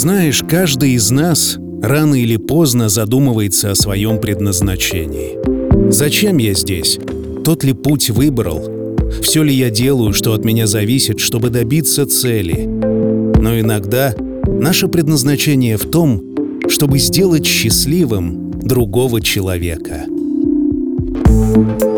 Знаешь, каждый из нас рано или поздно задумывается о своем предназначении. Зачем я здесь? Тот ли путь выбрал? Все ли я делаю, что от меня зависит, чтобы добиться цели? Но иногда наше предназначение в том, чтобы сделать счастливым другого человека. thank you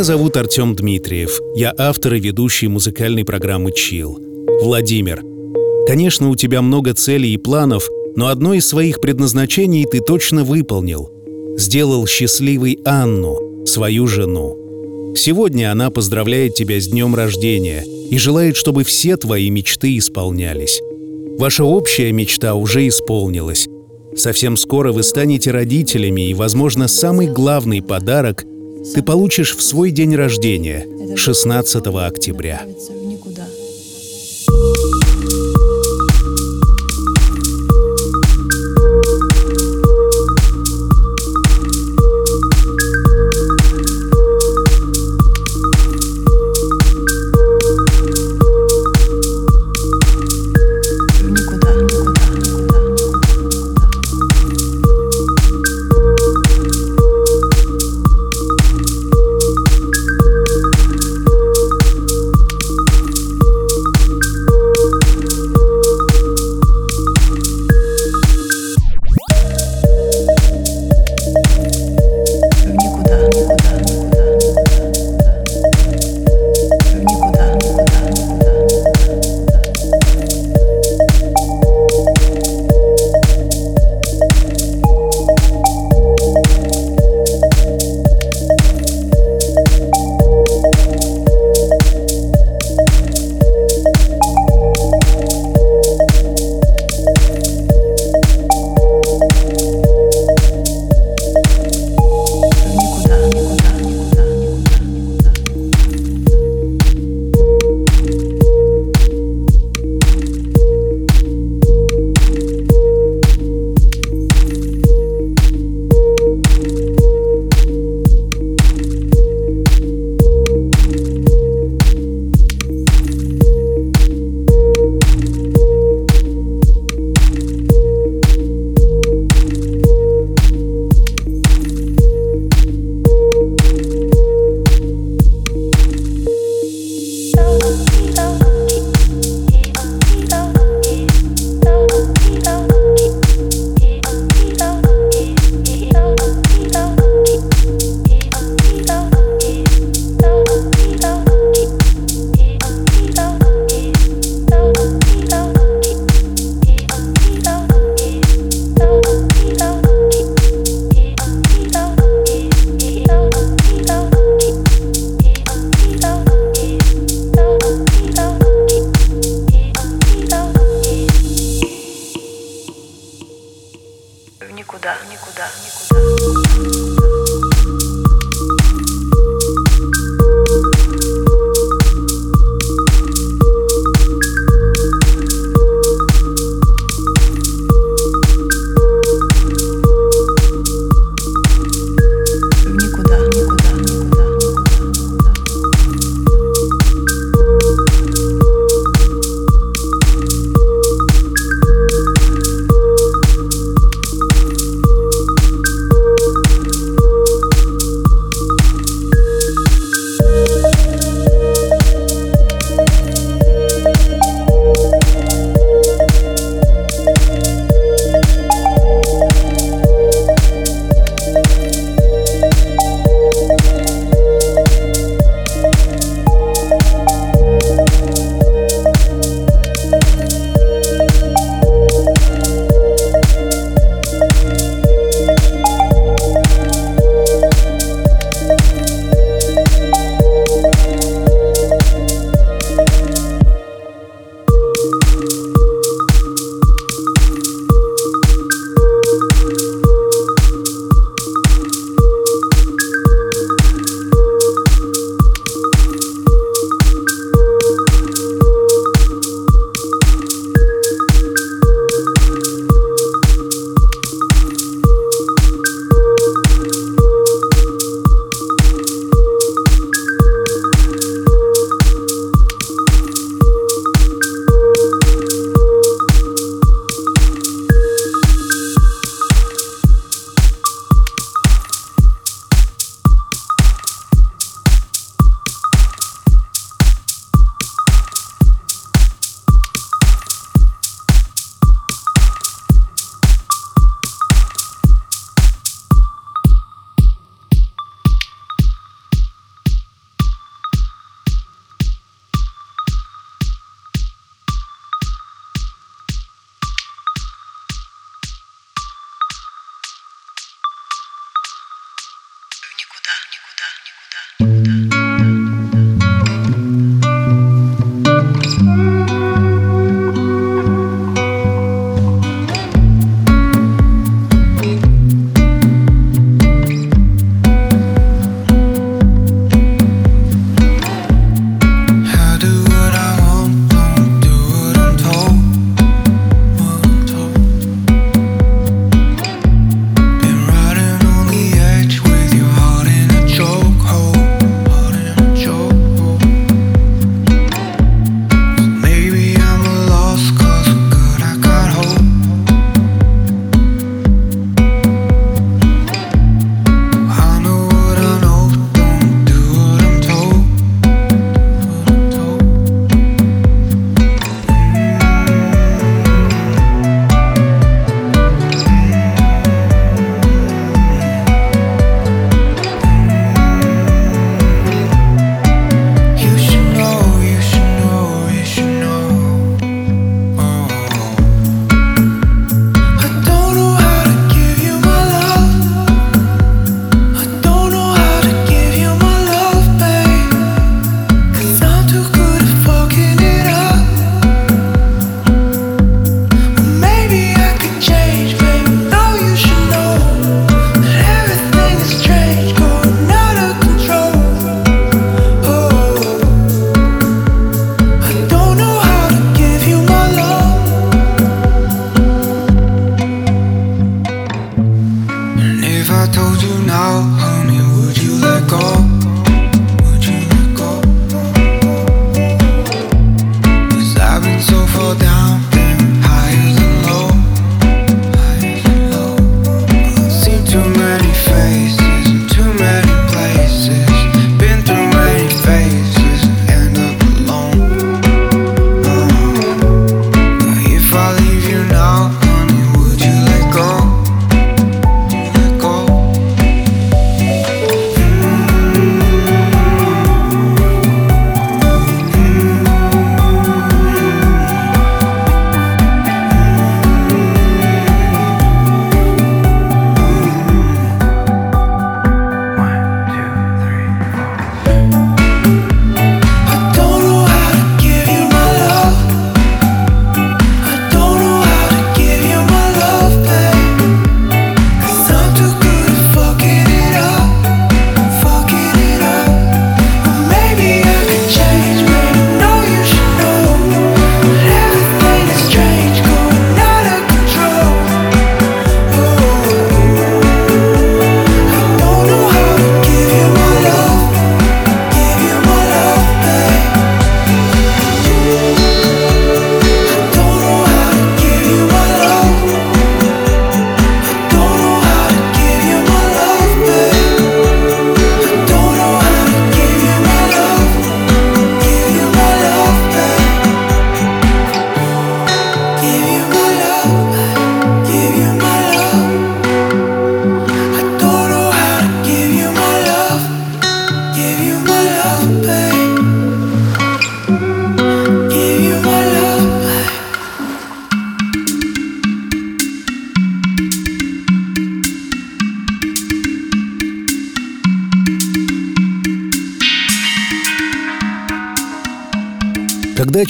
Меня зовут Артем Дмитриев. Я автор и ведущий музыкальной программы «Чил». Владимир, конечно, у тебя много целей и планов, но одно из своих предназначений ты точно выполнил. Сделал счастливой Анну, свою жену. Сегодня она поздравляет тебя с днем рождения и желает, чтобы все твои мечты исполнялись. Ваша общая мечта уже исполнилась. Совсем скоро вы станете родителями, и, возможно, самый главный подарок ты получишь в свой день рождения, 16 октября.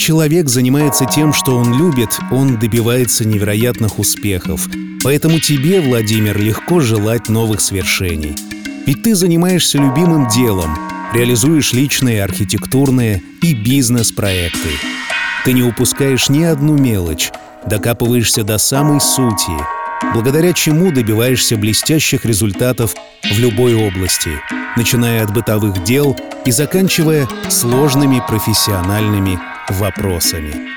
Человек занимается тем, что он любит, он добивается невероятных успехов. Поэтому тебе, Владимир, легко желать новых свершений. Ведь ты занимаешься любимым делом, реализуешь личные, архитектурные и бизнес-проекты. Ты не упускаешь ни одну мелочь, докапываешься до самой сути, благодаря чему добиваешься блестящих результатов в любой области, начиная от бытовых дел и заканчивая сложными профессиональными вопросами.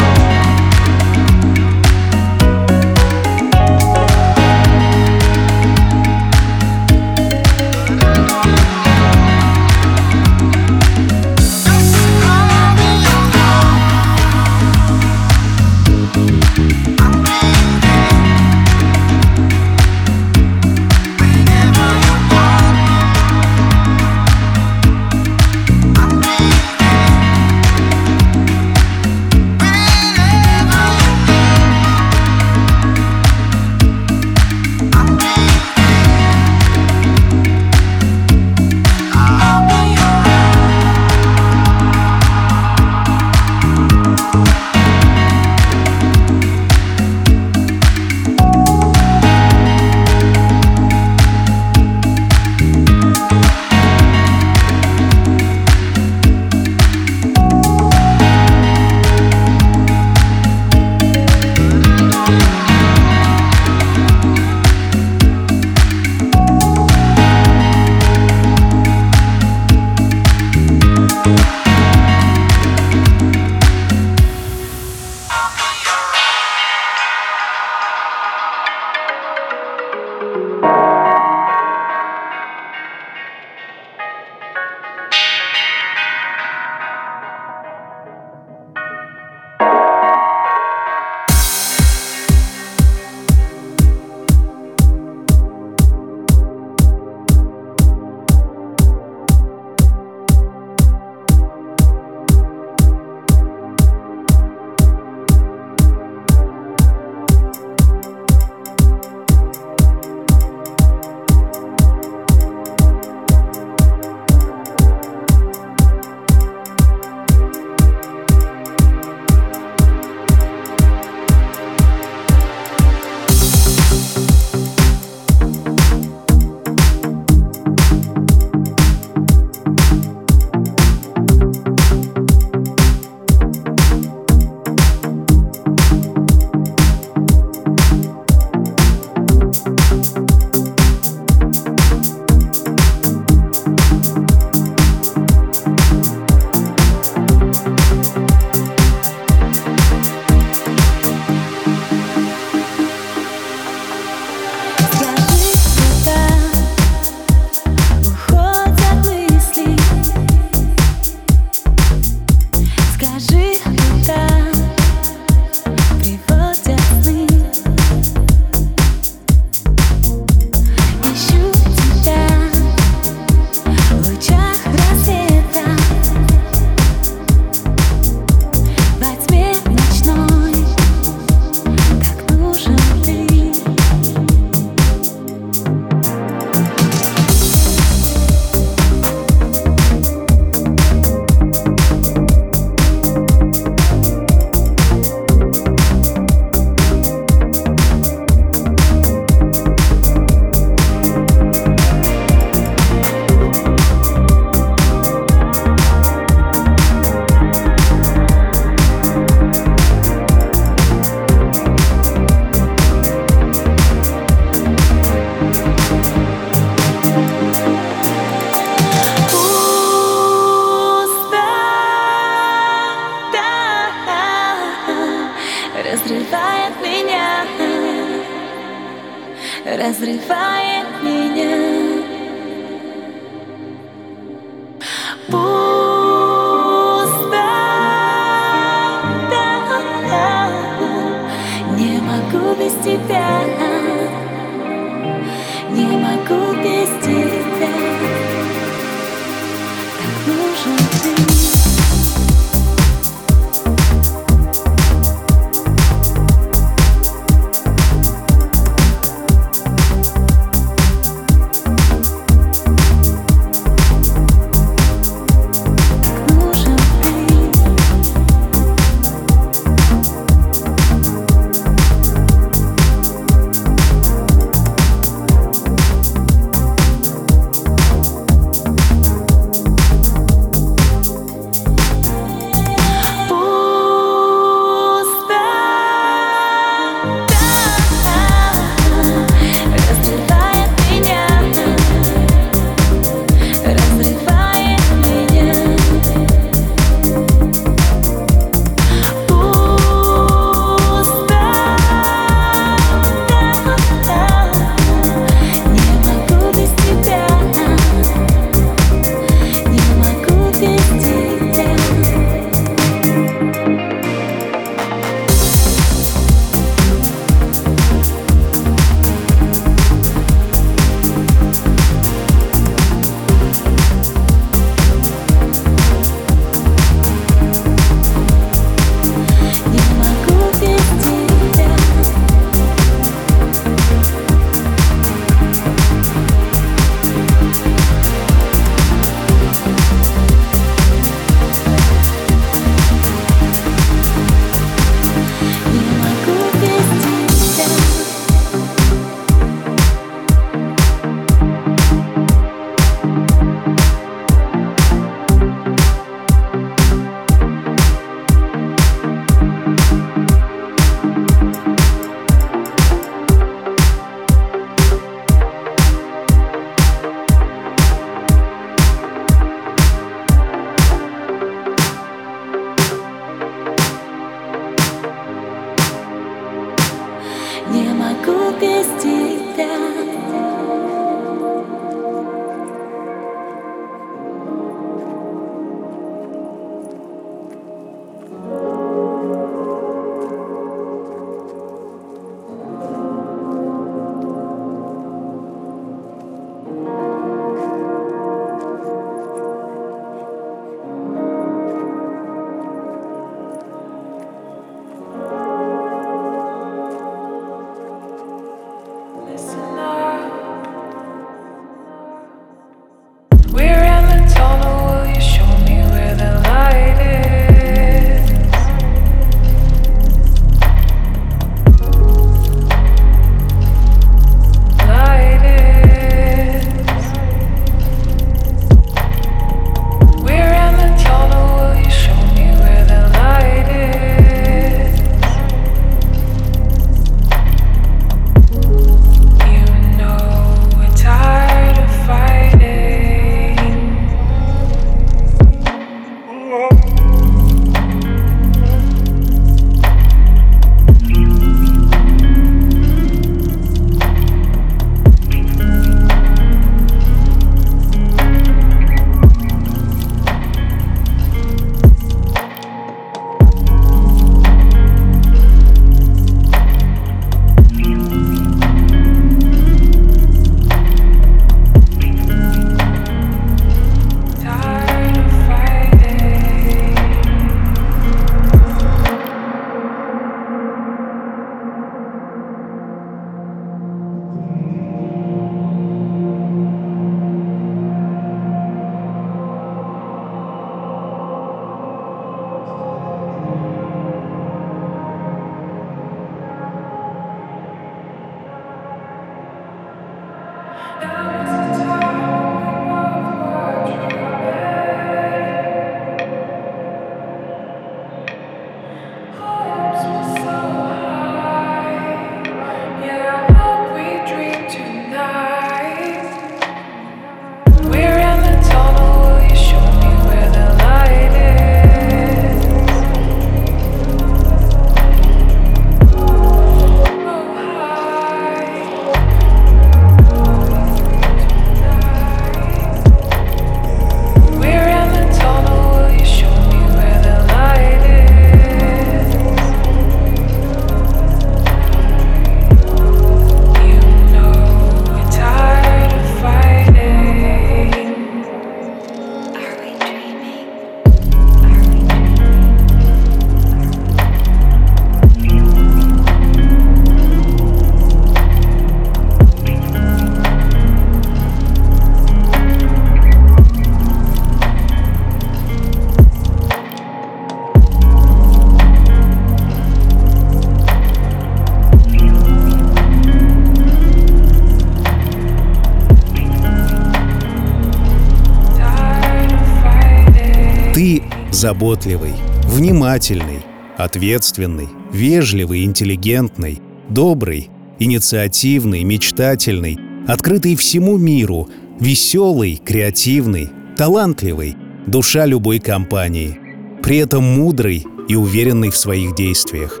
Заботливый, внимательный, ответственный, вежливый, интеллигентный, добрый, инициативный, мечтательный, открытый всему миру, веселый, креативный, талантливый, душа любой компании, при этом мудрый и уверенный в своих действиях.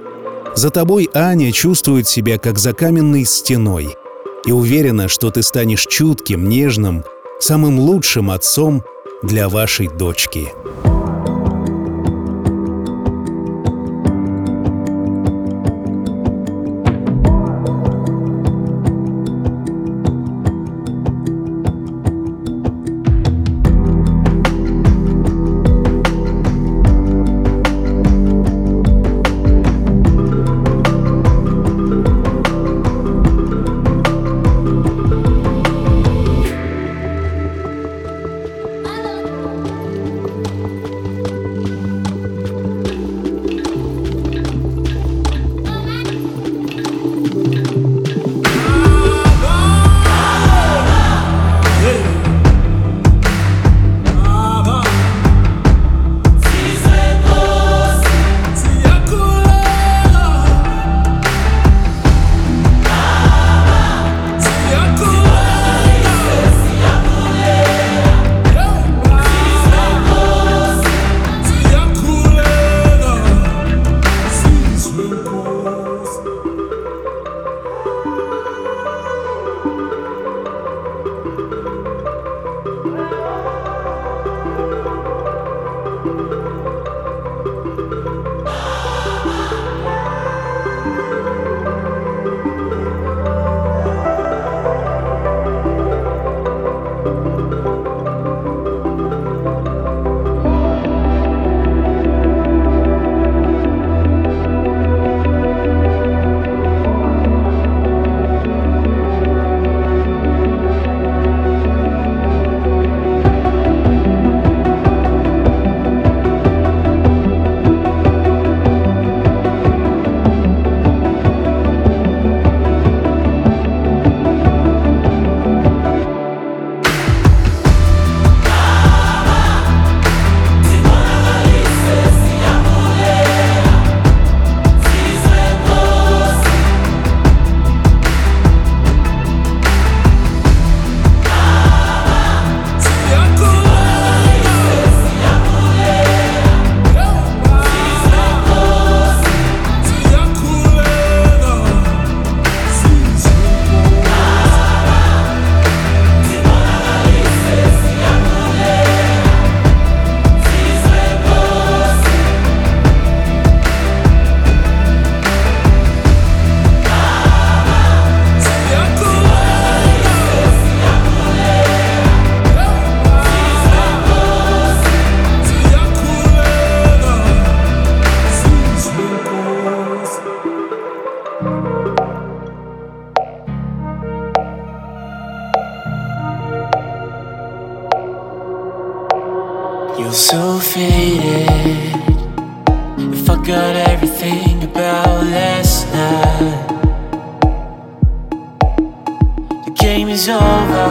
За тобой Аня чувствует себя как за каменной стеной и уверена, что ты станешь чутким, нежным, самым лучшим отцом для вашей дочки. so faded. You forgot everything about last night. The game is over.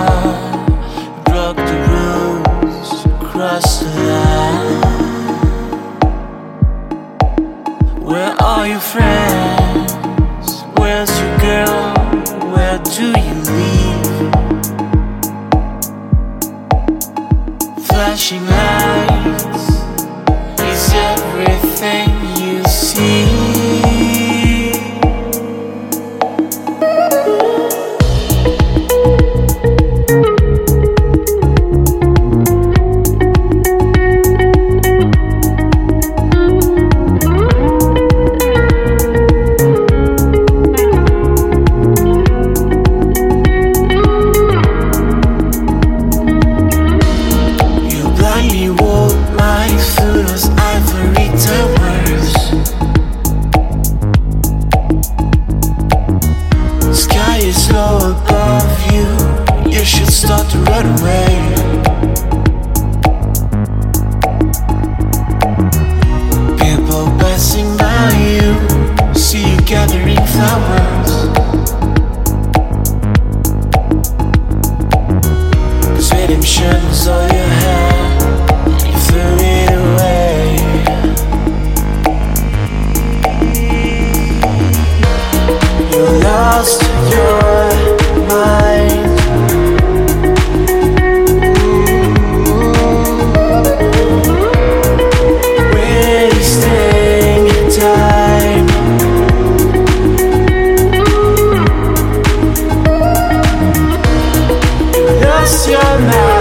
You broke the rules, across the line. Where are your friends? your mouth.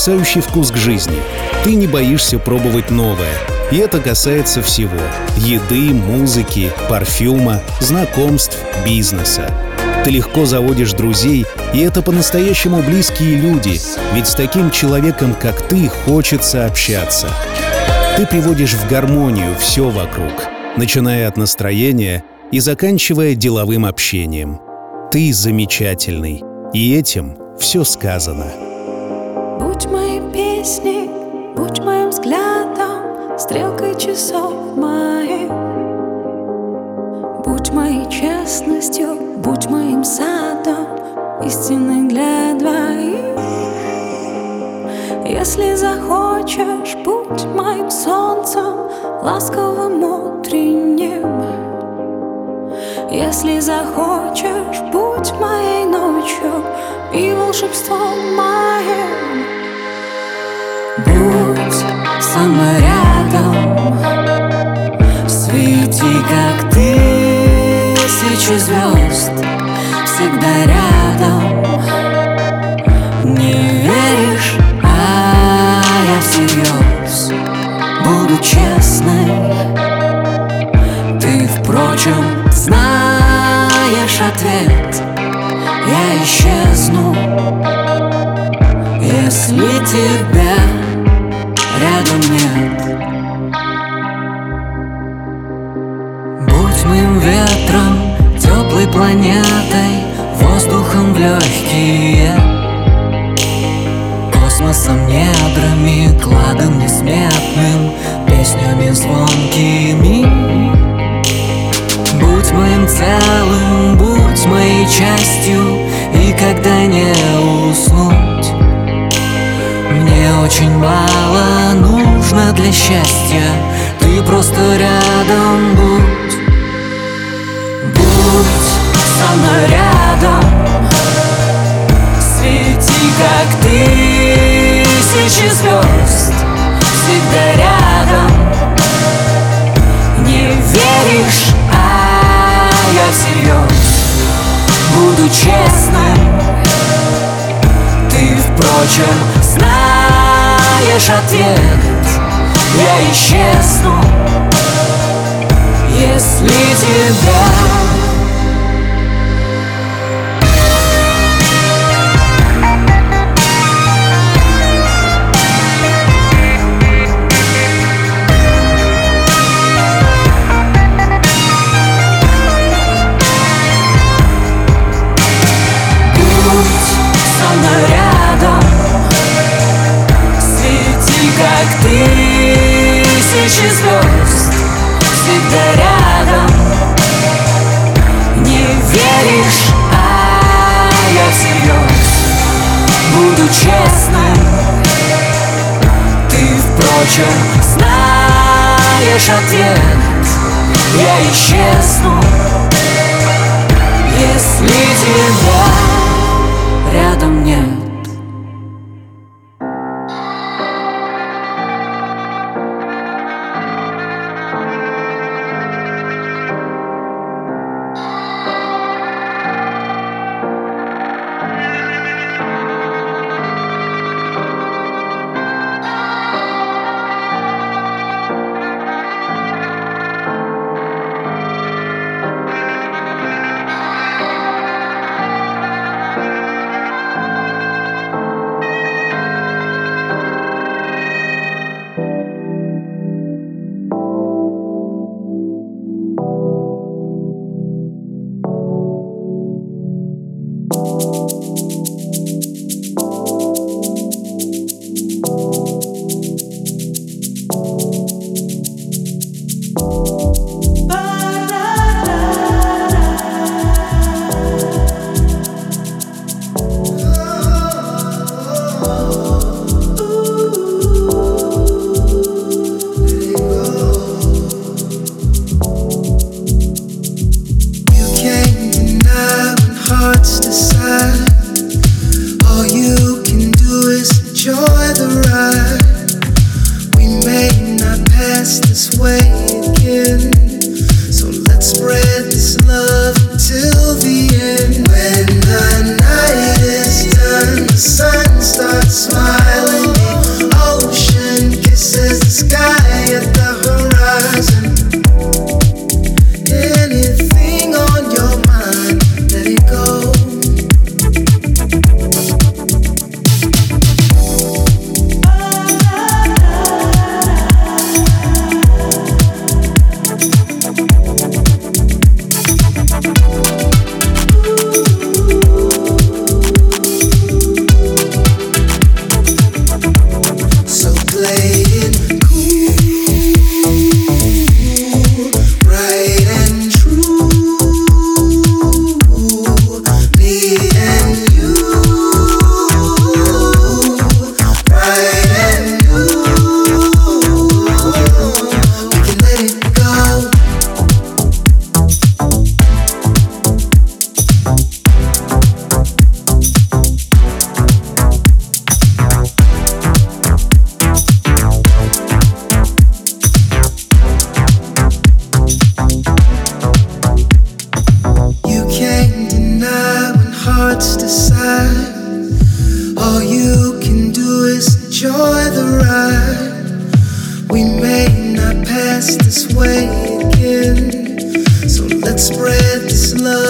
Потрясающий вкус к жизни. Ты не боишься пробовать новое. И это касается всего — еды, музыки, парфюма, знакомств, бизнеса. Ты легко заводишь друзей, и это по-настоящему близкие люди, ведь с таким человеком, как ты, хочется общаться. Ты приводишь в гармонию все вокруг, начиная от настроения и заканчивая деловым общением. Ты замечательный, и этим все сказано. Песней, будь моим взглядом, стрелкой часов моих. Будь моей честностью, будь моим садом, истинной для двоих. Если захочешь, будь моим солнцем, ласковым утренним. Если захочешь, будь моей ночью и волшебством моим. Мной рядом, свети, как тысячи звезд, всегда рядом. Не веришь, а я всерьез буду честной. Ты, впрочем, знаешь ответ Я исчезну Если тебя планетой Воздухом в легкие Космосом, недрами, кладом несметным Песнями звонкими. Будь моим целым, будь моей частью И когда не уснуть Мне очень мало нужно для счастья. Ты просто рядом будь со рядом. Свети, как тысячи звезд Всегда рядом. Не веришь, а я всерьез. Буду честным. Ты, впрочем, знаешь ответ. Я исчезну Если тебя Впрочем, знаешь ответ? Я исчезну. Если тебя рядом нет this way again. So let's spread this love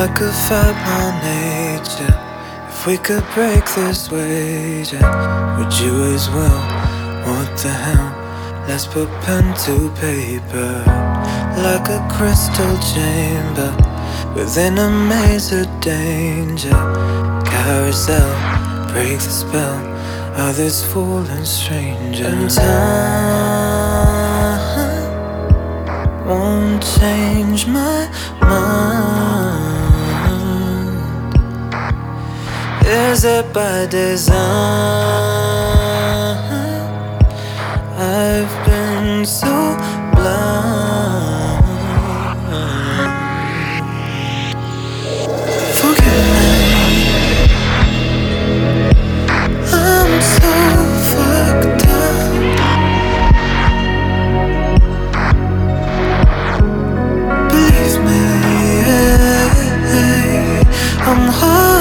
I could fight my nature, if we could break this wager, would you as well? What the hell? Let's put pen to paper like a crystal chamber within a maze of danger. Carousel, break the spell of this fallen stranger. And time won't change my Is it by design? I've been so blind. Forgive me. I'm so fucked up. Believe me, I'm hollow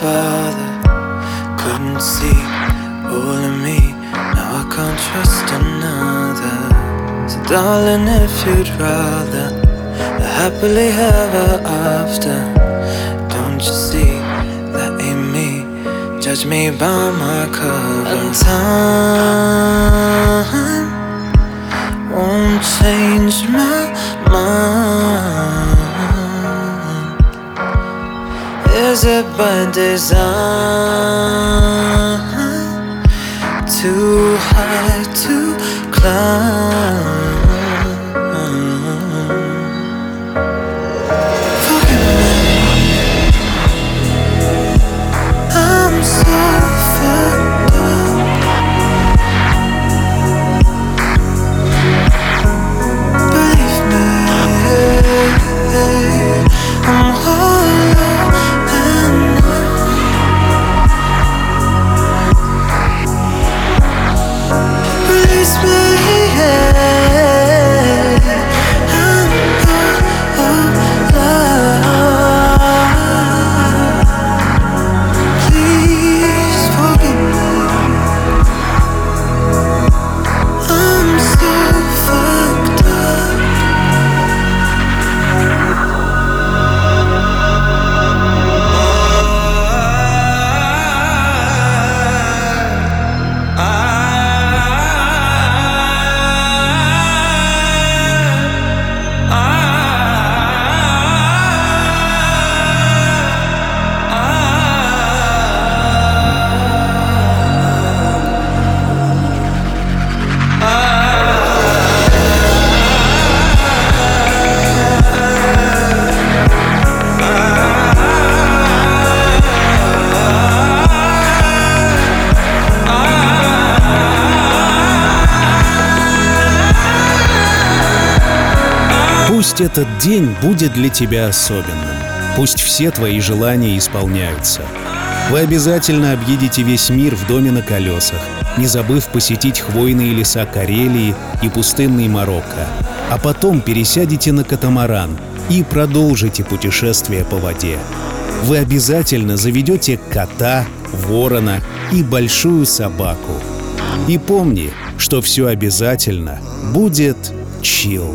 father. Couldn't see all of me. Now I can't trust another. So, darling, if you'd rather happily ever after, don't you see that ain't me? Judge me by my cover. And time won't change my mind. Is it by design? Too high to climb. Пусть этот день будет для тебя особенным. Пусть все твои желания исполняются. Вы обязательно объедете весь мир в доме на колесах, не забыв посетить хвойные леса Карелии и пустынный Марокко. А потом пересядете на катамаран и продолжите путешествие по воде. Вы обязательно заведете кота, ворона и большую собаку. И помни, что все обязательно будет чил.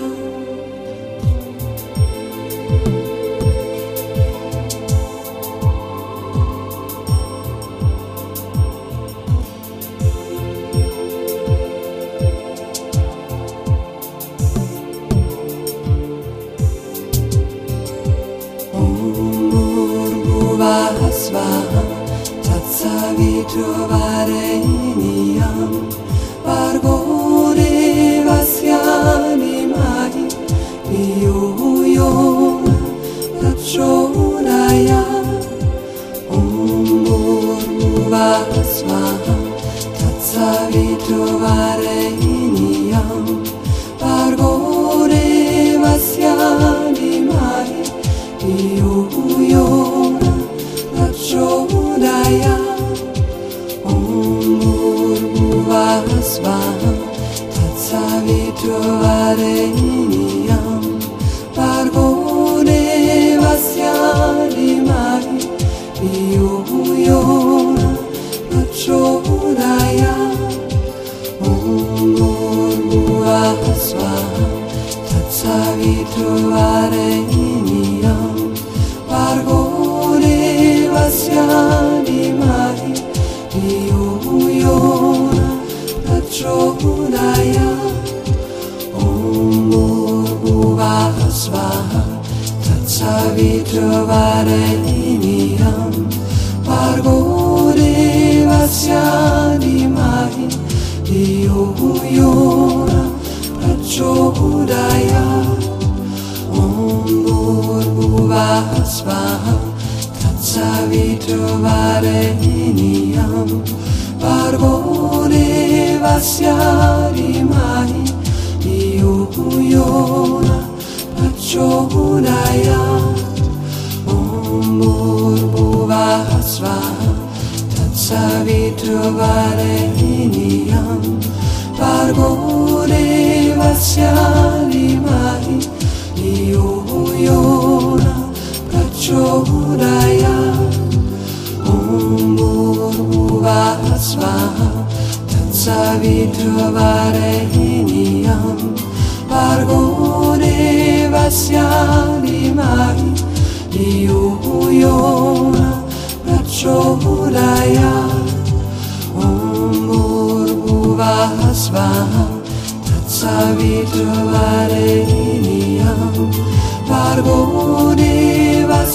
Svaha Tatsavitrovareniniyam Parvone Vasyarimahi Niyuyona Pachodaya Om Bhurbuvaha Svaha Tatsavitrovareniniyam Parvone Vasyarimahi Niyuyona šūrājā, un burbuļs vā, tad savitu varējinijam, par gudrības jālimai, jūjona, tad šūrājā, un burbuļs vā, tad savitu varējinijam, par gudrības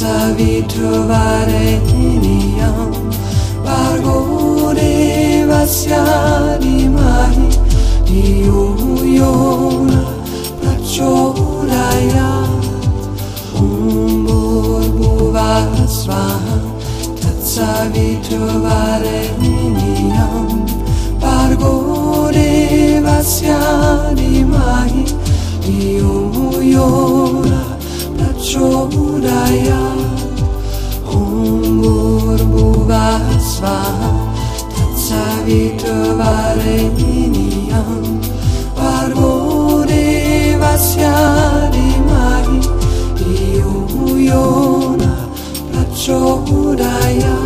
savi trovare tiniam Pargone vasya di mari di uyona prachoraya Um burbhuva svaha tat savi trovare tiniam Pargone vasya di mari di uyona čudaja Umbur buvacva Tacavito vareninijam Parvode vasjadi mari I ujona pračudaja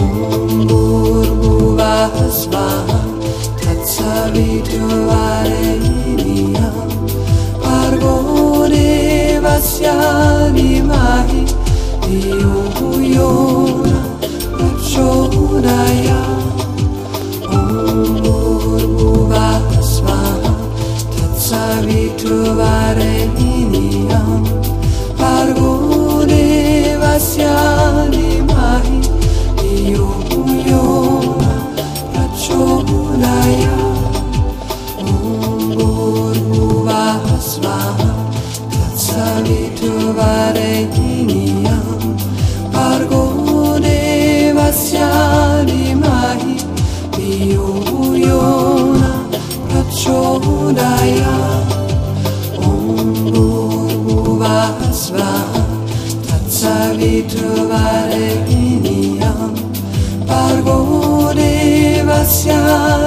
Umbur buvacva Tacavito vareninijam gracia mi om diuguyona napshodaya omurmubasvaha tatsavituvareminiyam pargune vasya Udaya Om Bhuvasva Tatsavitruvare Iniyam Pargo Devasya.